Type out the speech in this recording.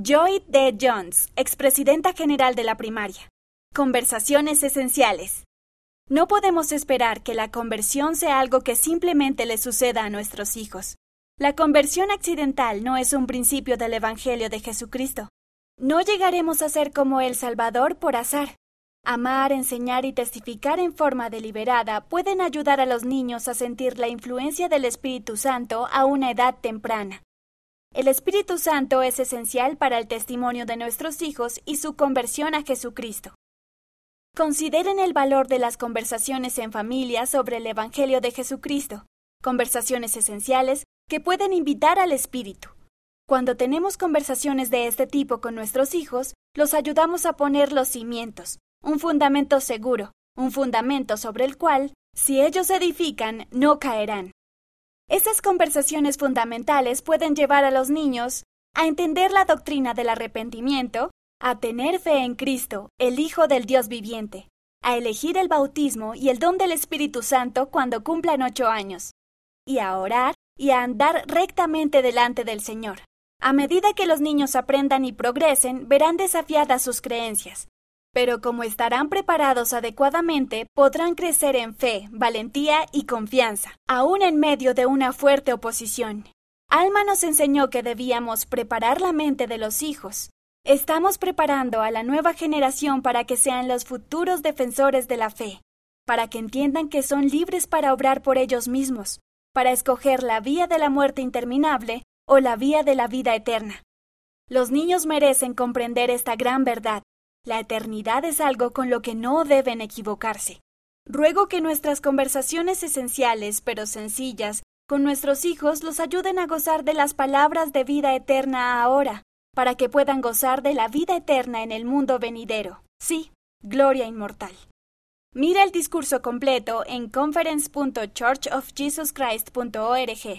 Joy D. Jones, expresidenta general de la primaria. Conversaciones esenciales. No podemos esperar que la conversión sea algo que simplemente le suceda a nuestros hijos. La conversión accidental no es un principio del Evangelio de Jesucristo. No llegaremos a ser como el Salvador por azar. Amar, enseñar y testificar en forma deliberada pueden ayudar a los niños a sentir la influencia del Espíritu Santo a una edad temprana. El Espíritu Santo es esencial para el testimonio de nuestros hijos y su conversión a Jesucristo. Consideren el valor de las conversaciones en familia sobre el Evangelio de Jesucristo, conversaciones esenciales que pueden invitar al Espíritu. Cuando tenemos conversaciones de este tipo con nuestros hijos, los ayudamos a poner los cimientos, un fundamento seguro, un fundamento sobre el cual, si ellos edifican, no caerán. Esas conversaciones fundamentales pueden llevar a los niños a entender la doctrina del arrepentimiento, a tener fe en Cristo, el Hijo del Dios viviente, a elegir el bautismo y el don del Espíritu Santo cuando cumplan ocho años, y a orar y a andar rectamente delante del Señor. A medida que los niños aprendan y progresen, verán desafiadas sus creencias, pero como estarán preparados adecuadamente, podrán crecer en fe, valentía y confianza, aún en medio de una fuerte oposición. Alma nos enseñó que debíamos preparar la mente de los hijos. Estamos preparando a la nueva generación para que sean los futuros defensores de la fe, para que entiendan que son libres para obrar por ellos mismos, para escoger la vía de la muerte interminable o la vía de la vida eterna. Los niños merecen comprender esta gran verdad. La eternidad es algo con lo que no deben equivocarse. Ruego que nuestras conversaciones esenciales, pero sencillas, con nuestros hijos los ayuden a gozar de las palabras de vida eterna ahora, para que puedan gozar de la vida eterna en el mundo venidero. Sí, gloria inmortal. Mira el discurso completo en conference.churchofjesuschrist.org.